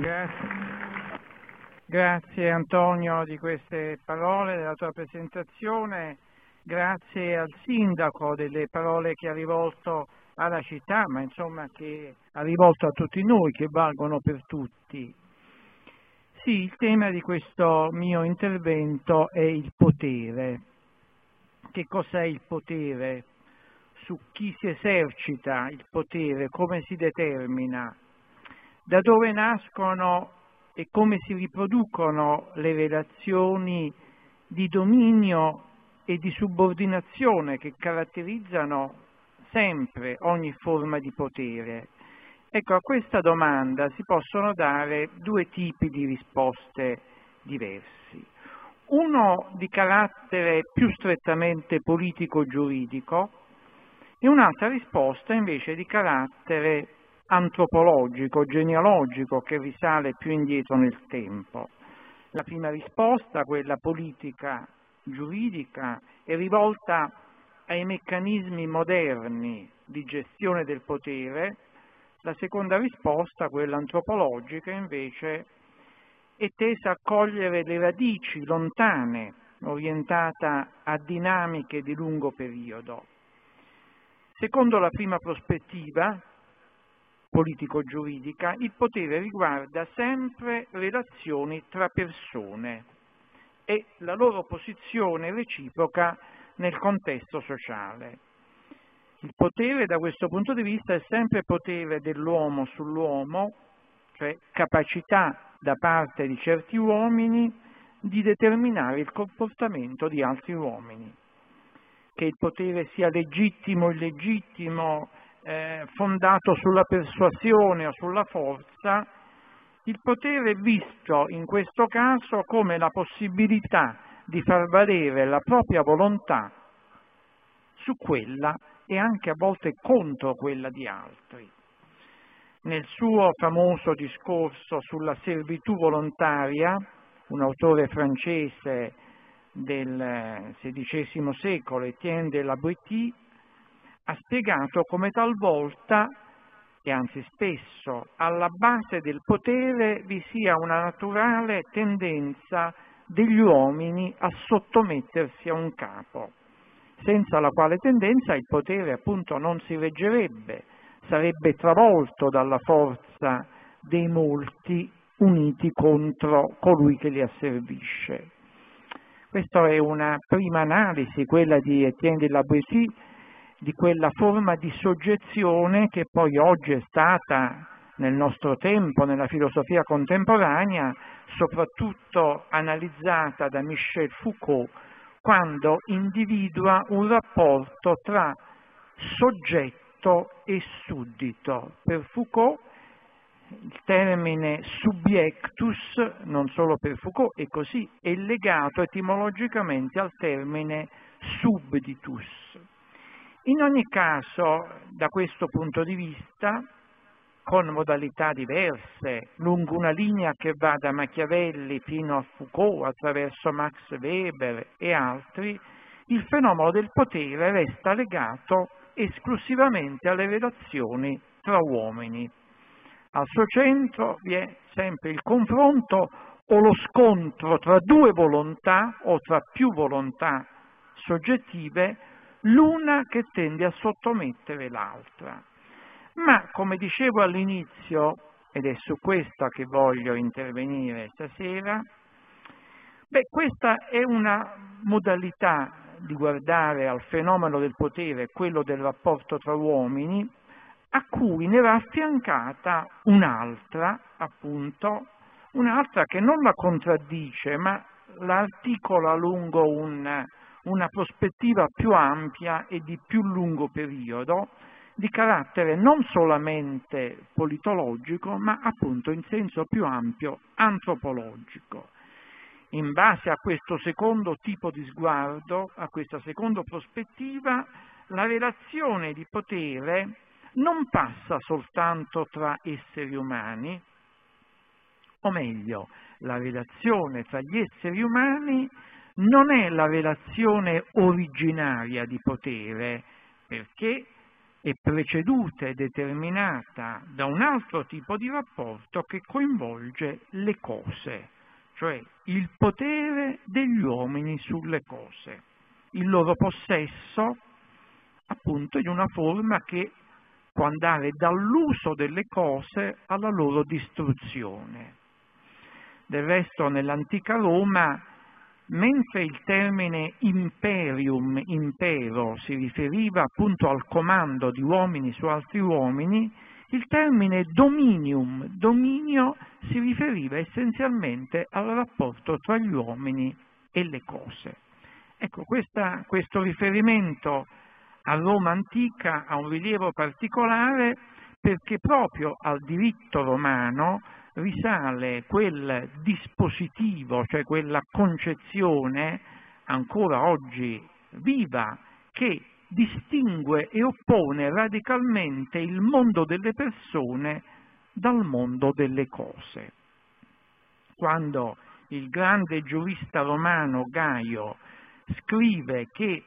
Grazie. Grazie Antonio di queste parole, della tua presentazione, grazie al sindaco delle parole che ha rivolto alla città, ma insomma che ha rivolto a tutti noi, che valgono per tutti. Sì, il tema di questo mio intervento è il potere. Che cos'è il potere? Su chi si esercita il potere, come si determina, da dove nascono e come si riproducono le relazioni di dominio e di subordinazione che caratterizzano sempre ogni forma di potere. Ecco, a questa domanda si possono dare due tipi di risposte diversi. Uno di carattere più strettamente politico-giuridico e un'altra risposta invece di carattere antropologico, genealogico, che risale più indietro nel tempo. La prima risposta, quella politica giuridica, è rivolta ai meccanismi moderni di gestione del potere, la seconda risposta, quella antropologica, invece è tesa a cogliere le radici lontane, orientata a dinamiche di lungo periodo. Secondo la prima prospettiva, politico-giuridica, il potere riguarda sempre relazioni tra persone e la loro posizione reciproca nel contesto sociale. Il potere da questo punto di vista è sempre potere dell'uomo sull'uomo, cioè capacità da parte di certi uomini di determinare il comportamento di altri uomini. Che il potere sia legittimo o illegittimo, eh, fondato sulla persuasione o sulla forza, il potere è visto in questo caso come la possibilità di far valere la propria volontà su quella e anche a volte contro quella di altri. Nel suo famoso discorso sulla servitù volontaria, un autore francese del XVI secolo, Etienne de la Boétie, ha spiegato come talvolta, e anzi spesso, alla base del potere vi sia una naturale tendenza degli uomini a sottomettersi a un capo, senza la quale tendenza il potere appunto non si reggerebbe, sarebbe travolto dalla forza dei molti uniti contro colui che li asservisce. Questa è una prima analisi, quella di Etienne de la Boétie, di quella forma di soggezione che poi oggi è stata nel nostro tempo, nella filosofia contemporanea, soprattutto analizzata da Michel Foucault, quando individua un rapporto tra soggetto e suddito. Per Foucault il termine subjectus, non solo per Foucault, è così, è legato etimologicamente al termine subditus. In ogni caso, da questo punto di vista, con modalità diverse, lungo una linea che va da Machiavelli fino a Foucault, attraverso Max Weber e altri, il fenomeno del potere resta legato esclusivamente alle relazioni tra uomini. Al suo centro vi è sempre il confronto o lo scontro tra due volontà o tra più volontà soggettive l'una che tende a sottomettere l'altra. Ma, come dicevo all'inizio, ed è su questo che voglio intervenire stasera, beh, questa è una modalità di guardare al fenomeno del potere, quello del rapporto tra uomini, a cui ne va affiancata un'altra, appunto, un'altra che non la contraddice, ma l'articola lungo un una prospettiva più ampia e di più lungo periodo, di carattere non solamente politologico, ma appunto in senso più ampio antropologico. In base a questo secondo tipo di sguardo, a questa seconda prospettiva, la relazione di potere non passa soltanto tra esseri umani, o meglio, la relazione tra gli esseri umani non è la relazione originaria di potere, perché è preceduta e determinata da un altro tipo di rapporto che coinvolge le cose, cioè il potere degli uomini sulle cose, il loro possesso appunto in una forma che può andare dall'uso delle cose alla loro distruzione. Del resto nell'antica Roma, mentre il termine imperium, impero, si riferiva appunto al comando di uomini su altri uomini, il termine dominium, dominio, si riferiva essenzialmente al rapporto tra gli uomini e le cose. Ecco, questa, questo riferimento a Roma antica ha un rilievo particolare perché proprio al diritto romano risale quel dispositivo, cioè quella concezione ancora oggi viva che distingue e oppone radicalmente il mondo delle persone dal mondo delle cose. Quando il grande giurista romano Gaio scrive che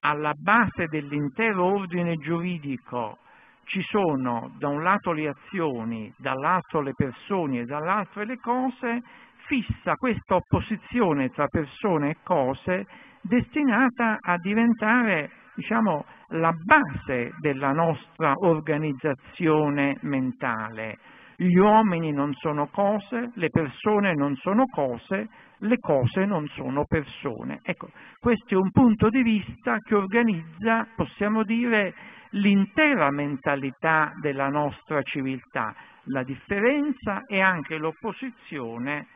alla base dell'intero ordine giuridico ci sono da un lato le azioni, dall'altro le persone e dall'altro le cose, fissa questa opposizione tra persone e cose destinata a diventare diciamo, la base della nostra organizzazione mentale. Gli uomini non sono cose, le persone non sono cose, le cose non sono persone. Ecco, questo è un punto di vista che organizza, possiamo dire, l'intera mentalità della nostra civiltà, la differenza e anche l'opposizione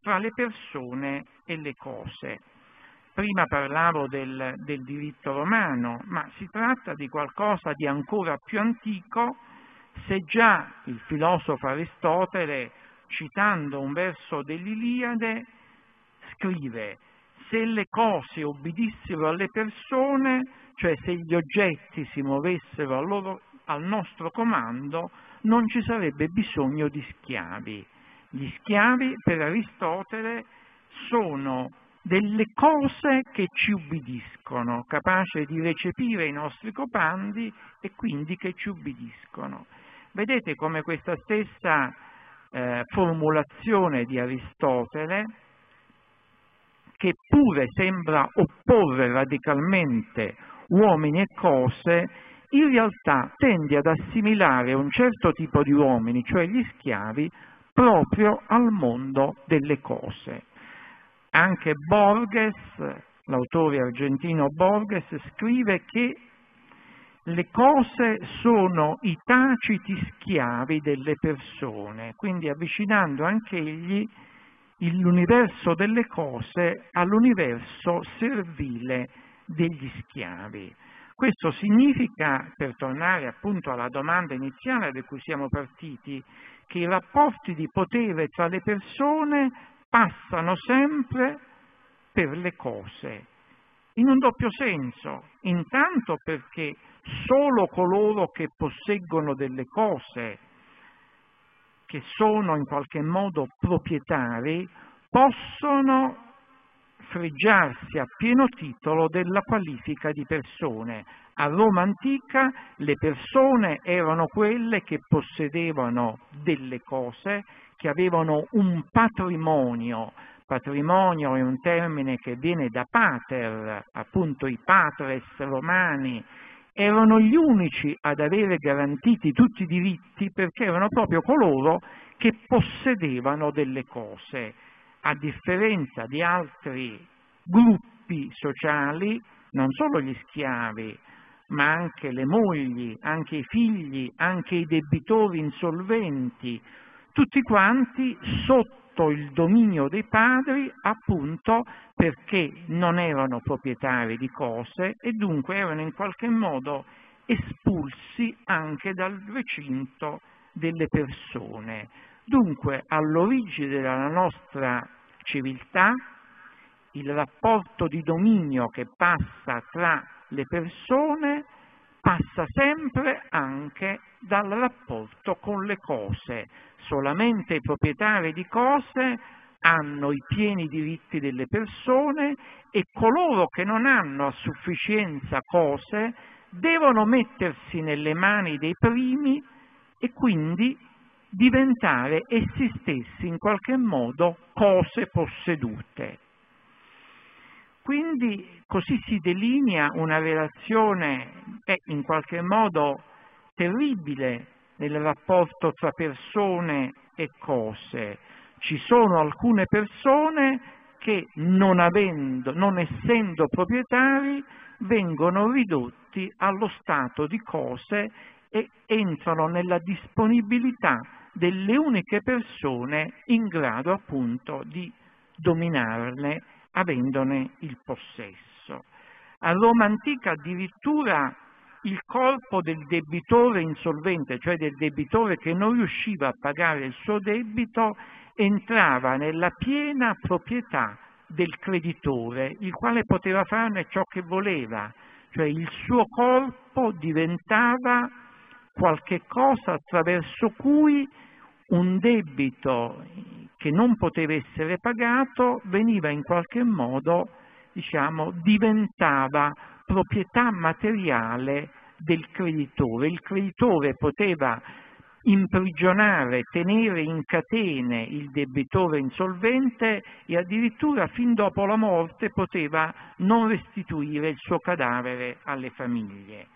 tra le persone e le cose. Prima parlavo del, del diritto romano, ma si tratta di qualcosa di ancora più antico se già il filosofo Aristotele, citando un verso dell'Iliade, scrive se le cose obbedissero alle persone, cioè se gli oggetti si muovessero al, loro, al nostro comando, non ci sarebbe bisogno di schiavi. Gli schiavi per Aristotele sono delle cose che ci ubbidiscono, capaci di recepire i nostri comandi e quindi che ci ubbidiscono. Vedete come questa stessa eh, formulazione di Aristotele, che pure sembra opporre radicalmente uomini e cose, in realtà tende ad assimilare un certo tipo di uomini, cioè gli schiavi, proprio al mondo delle cose. Anche Borges, l'autore argentino Borges, scrive che le cose sono i taciti schiavi delle persone, quindi avvicinando anche egli l'universo delle cose all'universo servile degli schiavi. Questo significa, per tornare appunto alla domanda iniziale da cui siamo partiti, che i rapporti di potere tra le persone passano sempre per le cose, in un doppio senso, intanto perché solo coloro che posseggono delle cose, che sono in qualche modo proprietari, possono fregiarsi a pieno titolo della qualifica di persone. A Roma antica le persone erano quelle che possedevano delle cose, che avevano un patrimonio. Patrimonio è un termine che viene da pater, appunto i patres romani, erano gli unici ad avere garantiti tutti i diritti perché erano proprio coloro che possedevano delle cose a differenza di altri gruppi sociali, non solo gli schiavi, ma anche le mogli, anche i figli, anche i debitori insolventi, tutti quanti sotto il dominio dei padri appunto perché non erano proprietari di cose e dunque erano in qualche modo espulsi anche dal recinto delle persone. Dunque all'origine della nostra civiltà il rapporto di dominio che passa tra le persone passa sempre anche dal rapporto con le cose. Solamente i proprietari di cose hanno i pieni diritti delle persone e coloro che non hanno a sufficienza cose devono mettersi nelle mani dei primi e quindi diventare essi stessi in qualche modo cose possedute. Quindi così si delinea una relazione eh, in qualche modo terribile nel rapporto tra persone e cose. Ci sono alcune persone che non, avendo, non essendo proprietari vengono ridotti allo stato di cose e entrano nella disponibilità delle uniche persone in grado appunto di dominarne avendone il possesso. A Roma antica addirittura il corpo del debitore insolvente, cioè del debitore che non riusciva a pagare il suo debito, entrava nella piena proprietà del creditore, il quale poteva farne ciò che voleva, cioè il suo corpo diventava qualche cosa attraverso cui un debito che non poteva essere pagato veniva in qualche modo, diciamo, diventava proprietà materiale del creditore. Il creditore poteva imprigionare, tenere in catene il debitore insolvente e addirittura fin dopo la morte poteva non restituire il suo cadavere alle famiglie.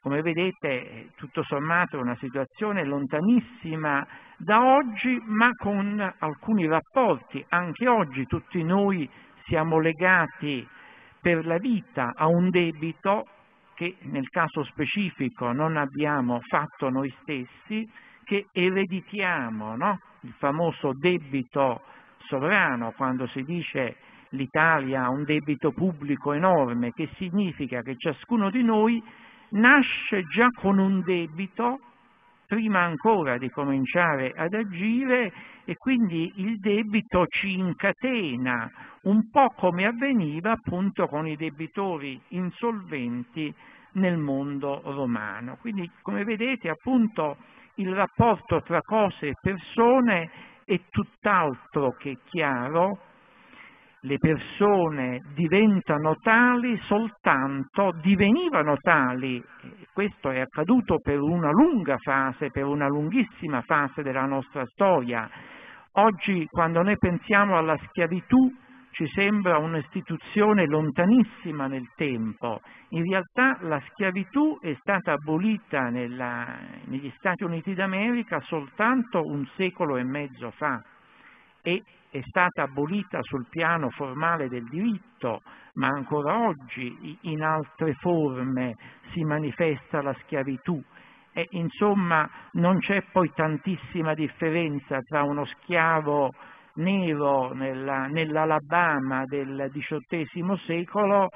Come vedete, tutto sommato è una situazione lontanissima da oggi, ma con alcuni rapporti. Anche oggi tutti noi siamo legati per la vita a un debito che nel caso specifico non abbiamo fatto noi stessi, che ereditiamo, no? il famoso debito sovrano, quando si dice l'Italia ha un debito pubblico enorme, che significa che ciascuno di noi nasce già con un debito prima ancora di cominciare ad agire e quindi il debito ci incatena, un po' come avveniva appunto con i debitori insolventi nel mondo romano. Quindi come vedete appunto il rapporto tra cose e persone è tutt'altro che chiaro le persone diventano tali soltanto, divenivano tali, questo è accaduto per una lunga fase, per una lunghissima fase della nostra storia. Oggi quando noi pensiamo alla schiavitù ci sembra un'istituzione lontanissima nel tempo, in realtà la schiavitù è stata abolita nella, negli Stati Uniti d'America soltanto un secolo e mezzo fa e è stata abolita sul piano formale del diritto, ma ancora oggi in altre forme si manifesta la schiavitù. E, insomma, non c'è poi tantissima differenza tra uno schiavo nero nella, nell'Alabama del XVIII secolo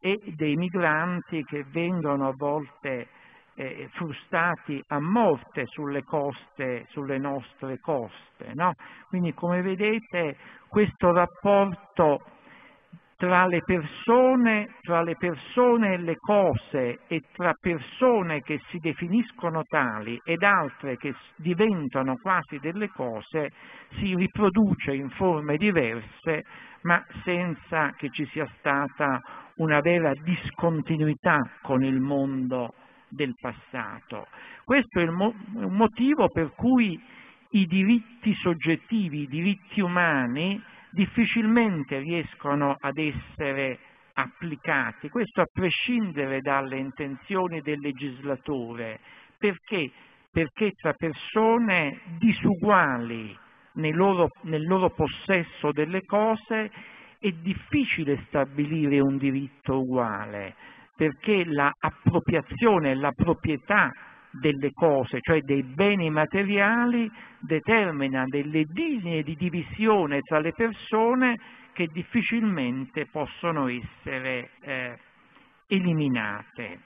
e dei migranti che vengono a volte eh, frustati a morte sulle coste, sulle nostre coste. No? Quindi come vedete questo rapporto tra le persone, tra le persone e le cose e tra persone che si definiscono tali ed altre che diventano quasi delle cose si riproduce in forme diverse ma senza che ci sia stata una vera discontinuità con il mondo del passato. Questo è mo- un motivo per cui i diritti soggettivi, i diritti umani difficilmente riescono ad essere applicati, questo a prescindere dalle intenzioni del legislatore, perché? Perché tra persone disuguali nel loro, nel loro possesso delle cose è difficile stabilire un diritto uguale, perché l'appropriazione, la proprietà delle cose, cioè dei beni materiali, determina delle linee di divisione tra le persone che difficilmente possono essere eh, eliminate.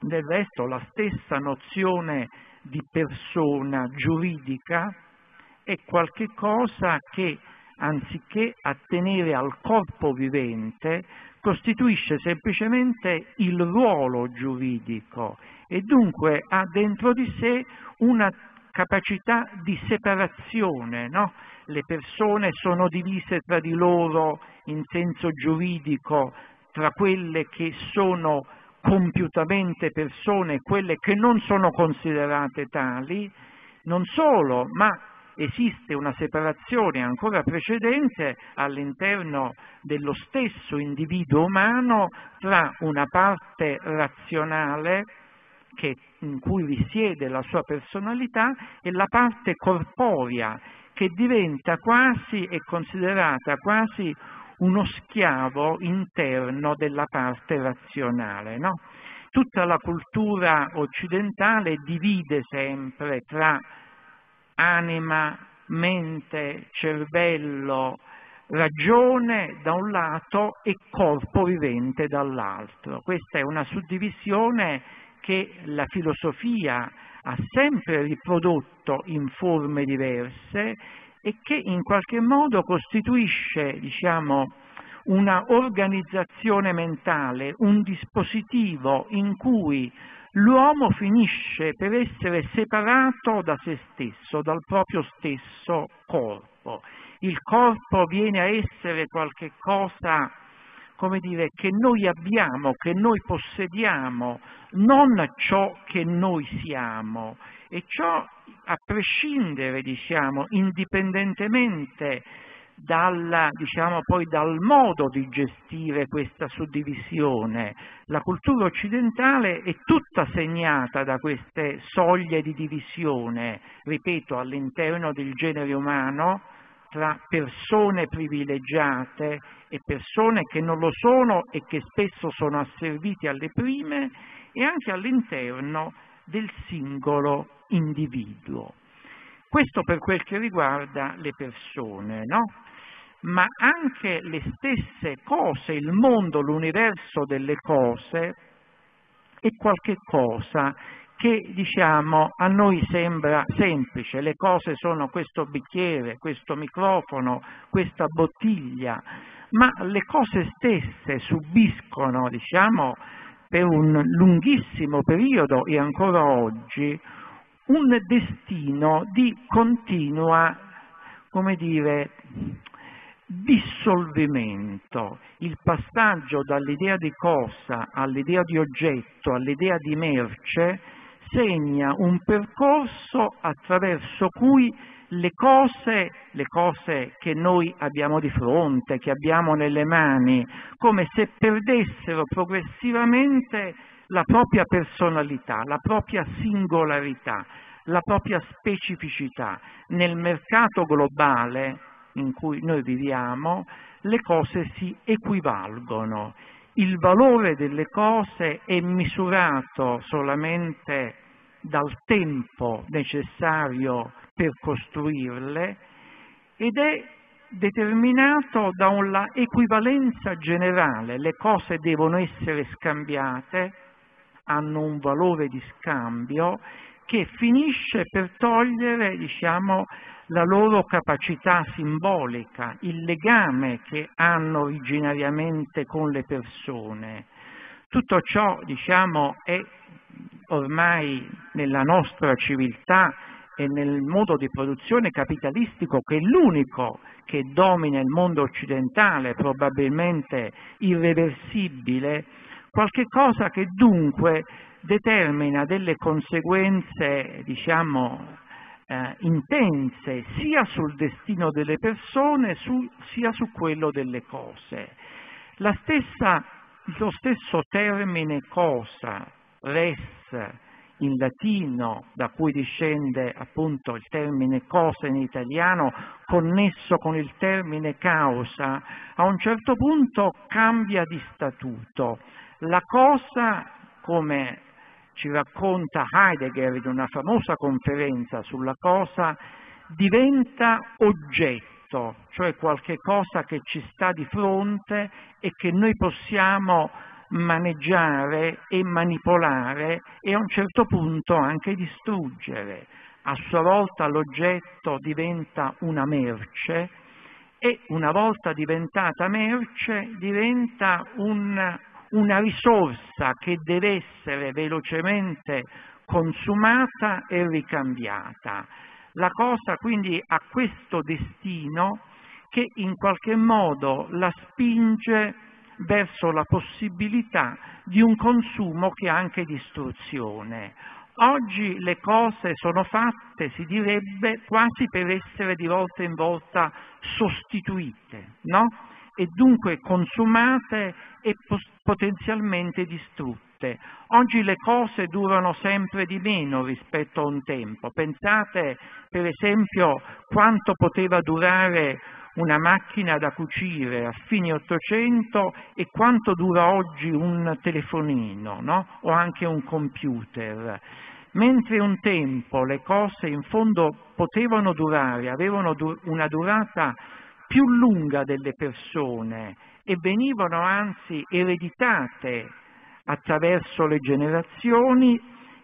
Del resto la stessa nozione di persona giuridica è qualcosa che anziché attenere al corpo vivente, costituisce semplicemente il ruolo giuridico e dunque ha dentro di sé una capacità di separazione. No? Le persone sono divise tra di loro in senso giuridico tra quelle che sono compiutamente persone e quelle che non sono considerate tali, non solo, ma esiste una separazione ancora precedente all'interno dello stesso individuo umano tra una parte razionale che, in cui risiede la sua personalità e la parte corporea che diventa quasi, è considerata quasi uno schiavo interno della parte razionale. No? Tutta la cultura occidentale divide sempre tra anima, mente, cervello, ragione da un lato e corpo vivente dall'altro. Questa è una suddivisione che la filosofia ha sempre riprodotto in forme diverse e che in qualche modo costituisce, diciamo, una organizzazione mentale, un dispositivo in cui l'uomo finisce per essere separato da se stesso, dal proprio stesso corpo. Il corpo viene a essere qualche cosa, come dire, che noi abbiamo, che noi possediamo, non ciò che noi siamo. E ciò a prescindere, diciamo, indipendentemente dal, diciamo, poi dal modo di gestire questa suddivisione. La cultura occidentale è tutta segnata da queste soglie di divisione, ripeto, all'interno del genere umano, tra persone privilegiate e persone che non lo sono e che spesso sono asserviti alle prime e anche all'interno del singolo individuo. Questo per quel che riguarda le persone, no? Ma anche le stesse cose, il mondo, l'universo delle cose, è qualche cosa che diciamo a noi sembra semplice, le cose sono questo bicchiere, questo microfono, questa bottiglia, ma le cose stesse subiscono, diciamo, per un lunghissimo periodo e ancora oggi un destino di continua, come dire, dissolvimento, il passaggio dall'idea di cosa all'idea di oggetto, all'idea di merce, segna un percorso attraverso cui le cose, le cose che noi abbiamo di fronte, che abbiamo nelle mani, come se perdessero progressivamente la propria personalità, la propria singolarità, la propria specificità. Nel mercato globale in cui noi viviamo, le cose si equivalgono. Il valore delle cose è misurato solamente dal tempo necessario per costruirle ed è determinato da una equivalenza generale. Le cose devono essere scambiate, hanno un valore di scambio che finisce per togliere diciamo, la loro capacità simbolica, il legame che hanno originariamente con le persone. Tutto ciò diciamo, è ormai nella nostra civiltà e nel modo di produzione capitalistico che è l'unico che domina il mondo occidentale, probabilmente irreversibile, qualche cosa che dunque determina delle conseguenze, diciamo, eh, intense sia sul destino delle persone su, sia su quello delle cose. Stessa, lo stesso termine cosa, res, in latino, da cui discende appunto il termine cosa in italiano, connesso con il termine causa, a un certo punto cambia di statuto. La cosa, come ci racconta Heidegger in una famosa conferenza sulla cosa, diventa oggetto, cioè qualche cosa che ci sta di fronte e che noi possiamo maneggiare e manipolare e a un certo punto anche distruggere. A sua volta l'oggetto diventa una merce e una volta diventata merce diventa un una risorsa che deve essere velocemente consumata e ricambiata. La cosa quindi ha questo destino che in qualche modo la spinge verso la possibilità di un consumo che ha anche distruzione. Oggi le cose sono fatte, si direbbe, quasi per essere di volta in volta sostituite, no? E dunque consumate e potenzialmente distrutte. Oggi le cose durano sempre di meno rispetto a un tempo. Pensate per esempio quanto poteva durare una macchina da cucire a fine Ottocento e quanto dura oggi un telefonino no? o anche un computer. Mentre un tempo le cose in fondo potevano durare, avevano una durata più lunga delle persone e venivano anzi ereditate attraverso le generazioni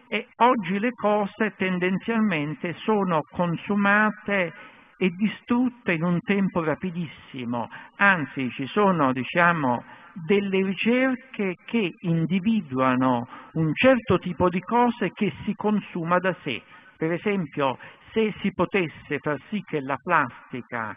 e oggi le cose tendenzialmente sono consumate e distrutte in un tempo rapidissimo, anzi ci sono diciamo, delle ricerche che individuano un certo tipo di cose che si consuma da sé. Per esempio, se si potesse far sì che la plastica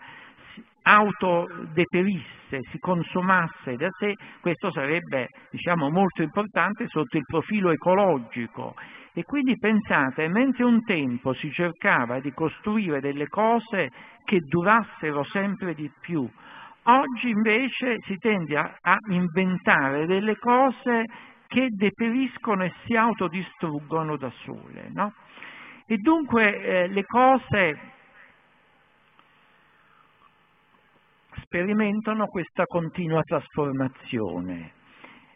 autodeperisse, si consumasse da sé, questo sarebbe diciamo, molto importante sotto il profilo ecologico e quindi pensate, mentre un tempo si cercava di costruire delle cose che durassero sempre di più, oggi invece si tende a, a inventare delle cose che deperiscono e si autodistruggono da sole. No? E dunque eh, le cose sperimentano questa continua trasformazione.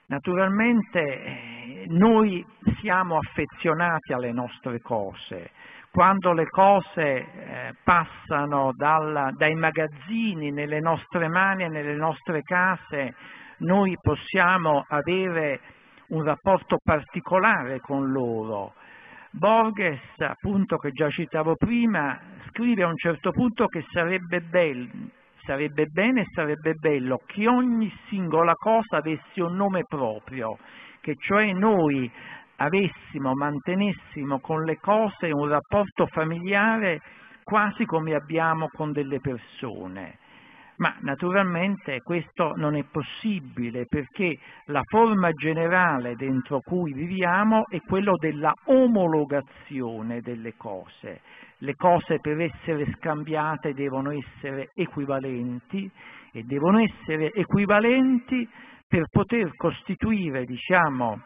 Naturalmente noi siamo affezionati alle nostre cose, quando le cose eh, passano dal, dai magazzini nelle nostre mani e nelle nostre case, noi possiamo avere un rapporto particolare con loro. Borges, appunto che già citavo prima, scrive a un certo punto che sarebbe bello, sarebbe bene e sarebbe bello che ogni singola cosa avesse un nome proprio, che cioè noi avessimo, mantenessimo con le cose un rapporto familiare quasi come abbiamo con delle persone. Ma naturalmente questo non è possibile perché la forma generale dentro cui viviamo è quello della omologazione delle cose. Le cose per essere scambiate devono essere equivalenti e devono essere equivalenti per poter costituire, diciamo,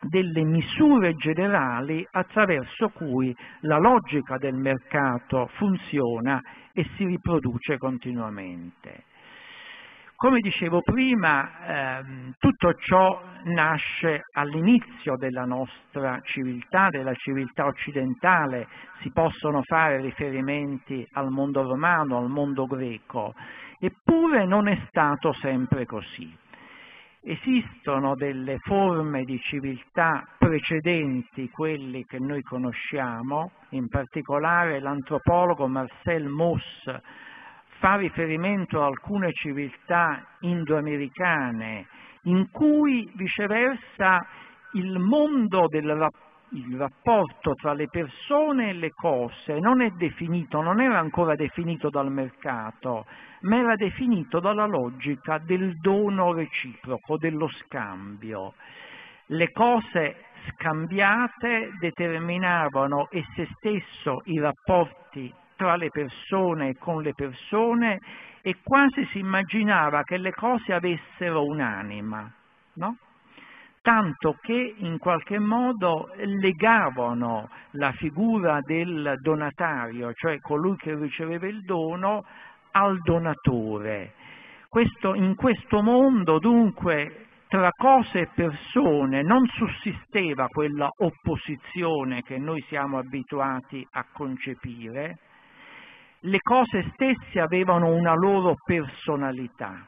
delle misure generali attraverso cui la logica del mercato funziona e si riproduce continuamente. Come dicevo prima, ehm, tutto ciò nasce all'inizio della nostra civiltà, della civiltà occidentale, si possono fare riferimenti al mondo romano, al mondo greco, eppure non è stato sempre così. Esistono delle forme di civiltà precedenti quelli che noi conosciamo, in particolare l'antropologo Marcel Mauss fa riferimento a alcune civiltà indoamericane in cui viceversa il mondo del rapporto il rapporto tra le persone e le cose non è definito, non era ancora definito dal mercato, ma era definito dalla logica del dono reciproco, dello scambio. Le cose scambiate determinavano esse stesso i rapporti tra le persone e con le persone e quasi si immaginava che le cose avessero un'anima, no? tanto che in qualche modo legavano la figura del donatario, cioè colui che riceveva il dono, al donatore. Questo, in questo mondo dunque tra cose e persone non sussisteva quella opposizione che noi siamo abituati a concepire, le cose stesse avevano una loro personalità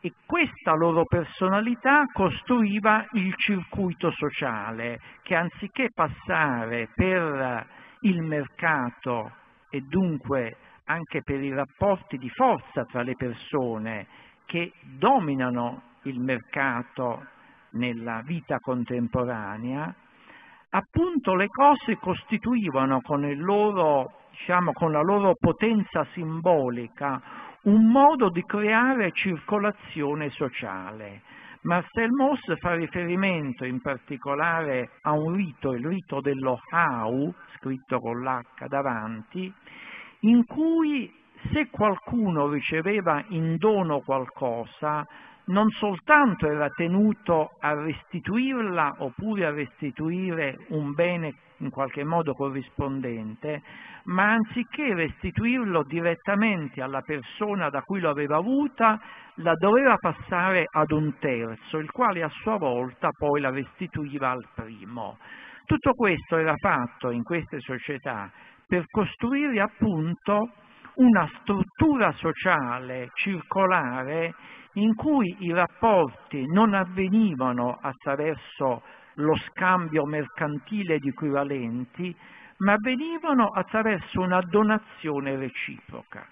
e questa loro personalità costruiva il circuito sociale che anziché passare per il mercato e dunque anche per i rapporti di forza tra le persone che dominano il mercato nella vita contemporanea, appunto le cose costituivano con, loro, diciamo, con la loro potenza simbolica un modo di creare circolazione sociale. Marcel Mauss fa riferimento in particolare a un rito, il rito dello Hau, scritto con l'H davanti, in cui se qualcuno riceveva in dono qualcosa, non soltanto era tenuto a restituirla oppure a restituire un bene in qualche modo corrispondente, ma anziché restituirlo direttamente alla persona da cui lo aveva avuta, la doveva passare ad un terzo, il quale a sua volta poi la restituiva al primo. Tutto questo era fatto in queste società per costruire appunto una struttura sociale circolare in cui i rapporti non avvenivano attraverso lo scambio mercantile di equivalenti, ma avvenivano attraverso una donazione reciproca.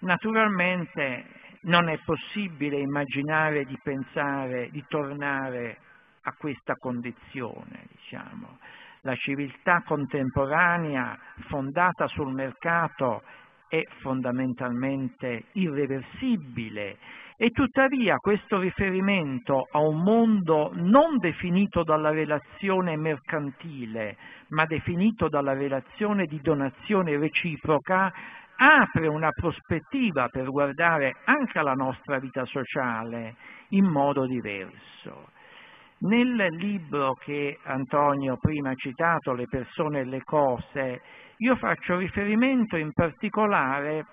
Naturalmente non è possibile immaginare di pensare di tornare a questa condizione, diciamo. La civiltà contemporanea fondata sul mercato è fondamentalmente irreversibile e tuttavia questo riferimento a un mondo non definito dalla relazione mercantile, ma definito dalla relazione di donazione reciproca, apre una prospettiva per guardare anche alla nostra vita sociale in modo diverso. Nel libro che Antonio prima ha citato, Le persone e le cose, io faccio riferimento in particolare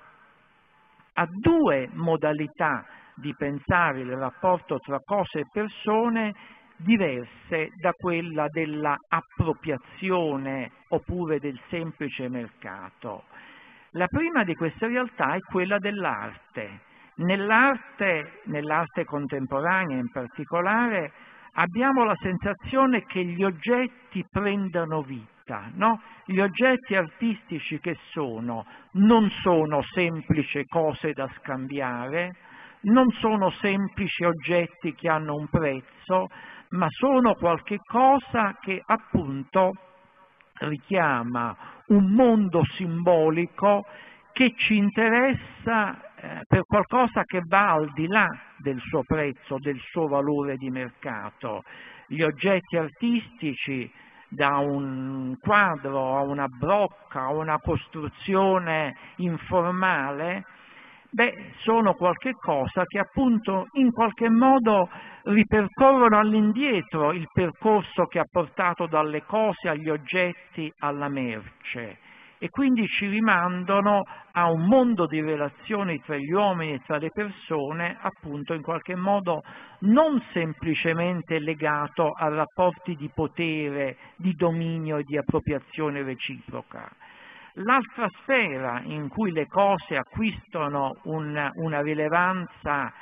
a due modalità di pensare il rapporto tra cose e persone diverse da quella dell'appropriazione oppure del semplice mercato. La prima di queste realtà è quella dell'arte. Nell'arte, nell'arte contemporanea in particolare, abbiamo la sensazione che gli oggetti prendano vita. No? Gli oggetti artistici che sono non sono semplici cose da scambiare, non sono semplici oggetti che hanno un prezzo, ma sono qualche cosa che appunto richiama un mondo simbolico che ci interessa eh, per qualcosa che va al di là del suo prezzo, del suo valore di mercato. Gli oggetti artistici da un quadro a una brocca, a una costruzione informale, beh, sono qualche cosa che appunto in qualche modo ripercorrono all'indietro il percorso che ha portato dalle cose agli oggetti alla merce e quindi ci rimandano a un mondo di relazioni tra gli uomini e tra le persone, appunto in qualche modo non semplicemente legato a rapporti di potere, di dominio e di appropriazione reciproca. L'altra sfera in cui le cose acquistano una, una rilevanza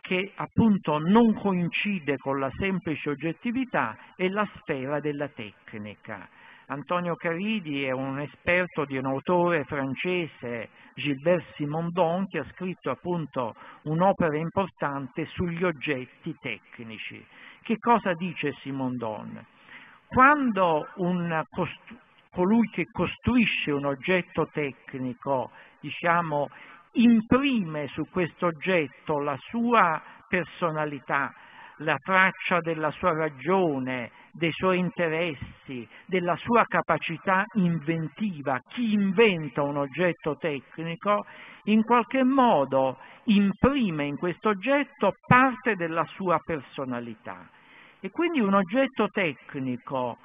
che appunto non coincide con la semplice oggettività è la sfera della tecnica. Antonio Caridi è un esperto di un autore francese, Gilbert Simondon, che ha scritto appunto un'opera importante sugli oggetti tecnici. Che cosa dice Simondon? Quando un colui che costruisce un oggetto tecnico, diciamo, imprime su questo oggetto la sua personalità, la traccia della sua ragione, dei suoi interessi, della sua capacità inventiva. Chi inventa un oggetto tecnico in qualche modo imprime in questo oggetto parte della sua personalità. E quindi un oggetto tecnico,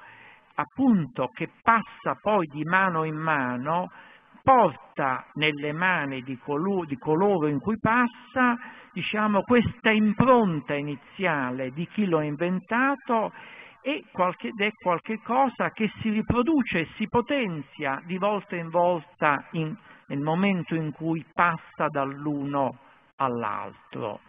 appunto, che passa poi di mano in mano, porta nelle mani di, coloro, di coloro in cui passa diciamo, questa impronta iniziale di chi lo ha inventato ed è qualche cosa che si riproduce e si potenzia di volta in volta in, nel momento in cui passa dall'uno all'altro.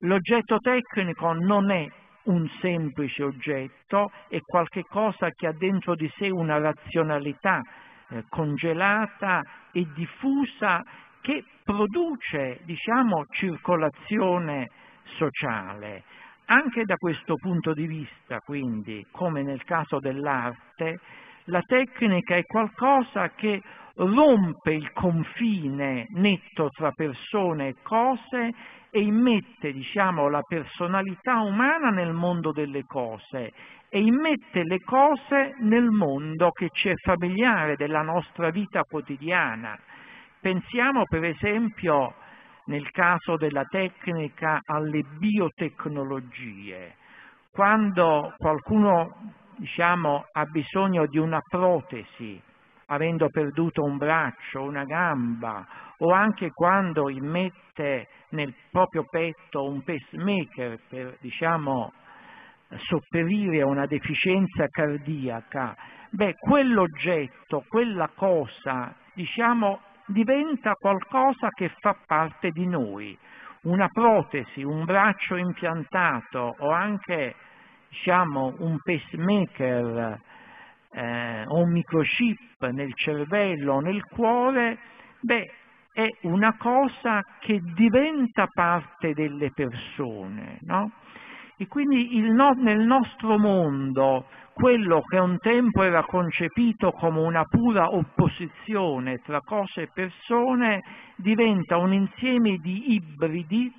L'oggetto tecnico non è un semplice oggetto, è qualcosa che ha dentro di sé una razionalità eh, congelata e diffusa che produce, diciamo, circolazione sociale. Anche da questo punto di vista, quindi, come nel caso dell'arte, La tecnica è qualcosa che rompe il confine netto tra persone e cose e immette diciamo, la personalità umana nel mondo delle cose e immette le cose nel mondo che ci è familiare della nostra vita quotidiana. Pensiamo per esempio nel caso della tecnica alle biotecnologie. Quando qualcuno diciamo, ha bisogno di una protesi, avendo perduto un braccio, una gamba, o anche quando immette nel proprio petto un pacemaker per diciamo, sopperire a una deficienza cardiaca, beh, quell'oggetto, quella cosa, diciamo, diventa qualcosa che fa parte di noi. Una protesi, un braccio impiantato o anche diciamo, un pacemaker eh, o un microchip nel cervello o nel cuore, beh, è una cosa che diventa parte delle persone, no? E quindi no, nel nostro mondo quello che un tempo era concepito come una pura opposizione tra cose e persone diventa un insieme di ibridi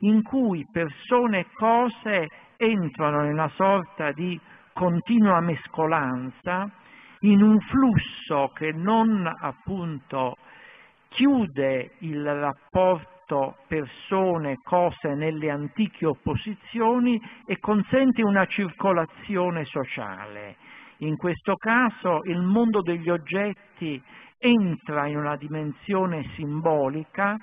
in cui persone e cose entrano in una sorta di continua mescolanza, in un flusso che non appunto chiude il rapporto persone, cose nelle antiche opposizioni e consente una circolazione sociale. In questo caso il mondo degli oggetti entra in una dimensione simbolica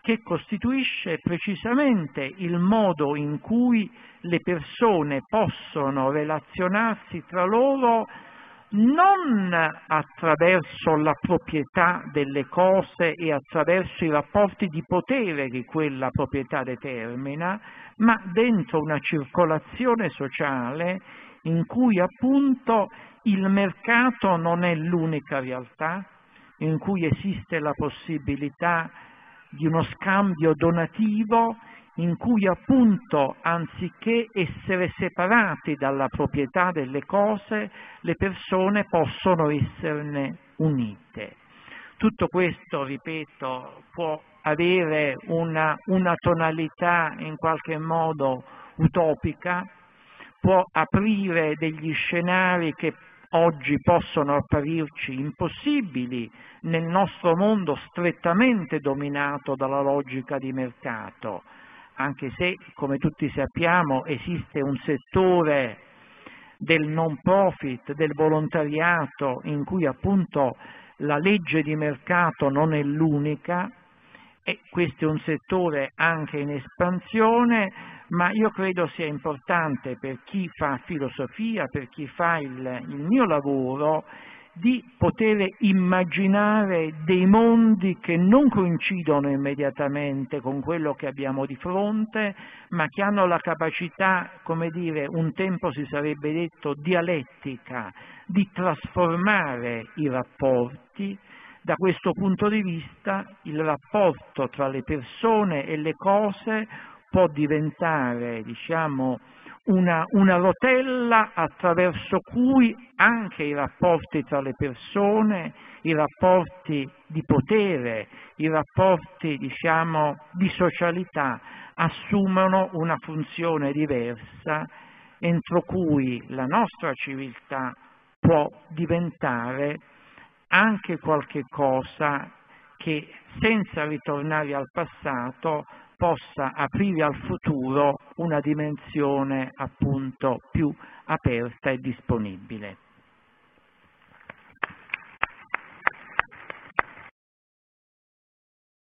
che costituisce precisamente il modo in cui le persone possono relazionarsi tra loro non attraverso la proprietà delle cose e attraverso i rapporti di potere che quella proprietà determina, ma dentro una circolazione sociale in cui appunto il mercato non è l'unica realtà, in cui esiste la possibilità di uno scambio donativo in cui appunto anziché essere separati dalla proprietà delle cose, le persone possono esserne unite. Tutto questo, ripeto, può avere una, una tonalità in qualche modo utopica, può aprire degli scenari che oggi possono apparirci impossibili nel nostro mondo strettamente dominato dalla logica di mercato, anche se, come tutti sappiamo, esiste un settore del non profit, del volontariato, in cui appunto la legge di mercato non è l'unica, e questo è un settore anche in espansione, ma io credo sia importante per chi fa filosofia, per chi fa il, il mio lavoro, di poter immaginare dei mondi che non coincidono immediatamente con quello che abbiamo di fronte, ma che hanno la capacità, come dire, un tempo si sarebbe detto dialettica, di trasformare i rapporti. Da questo punto di vista il rapporto tra le persone e le cose può diventare, diciamo, una, una, rotella attraverso cui anche i rapporti tra le persone, i rapporti di potere, i rapporti diciamo, di socialità assumono una funzione diversa entro cui la nostra civiltà può diventare anche qualche cosa che senza ritornare al passato possa aprire al futuro una dimensione appunto più aperta e disponibile.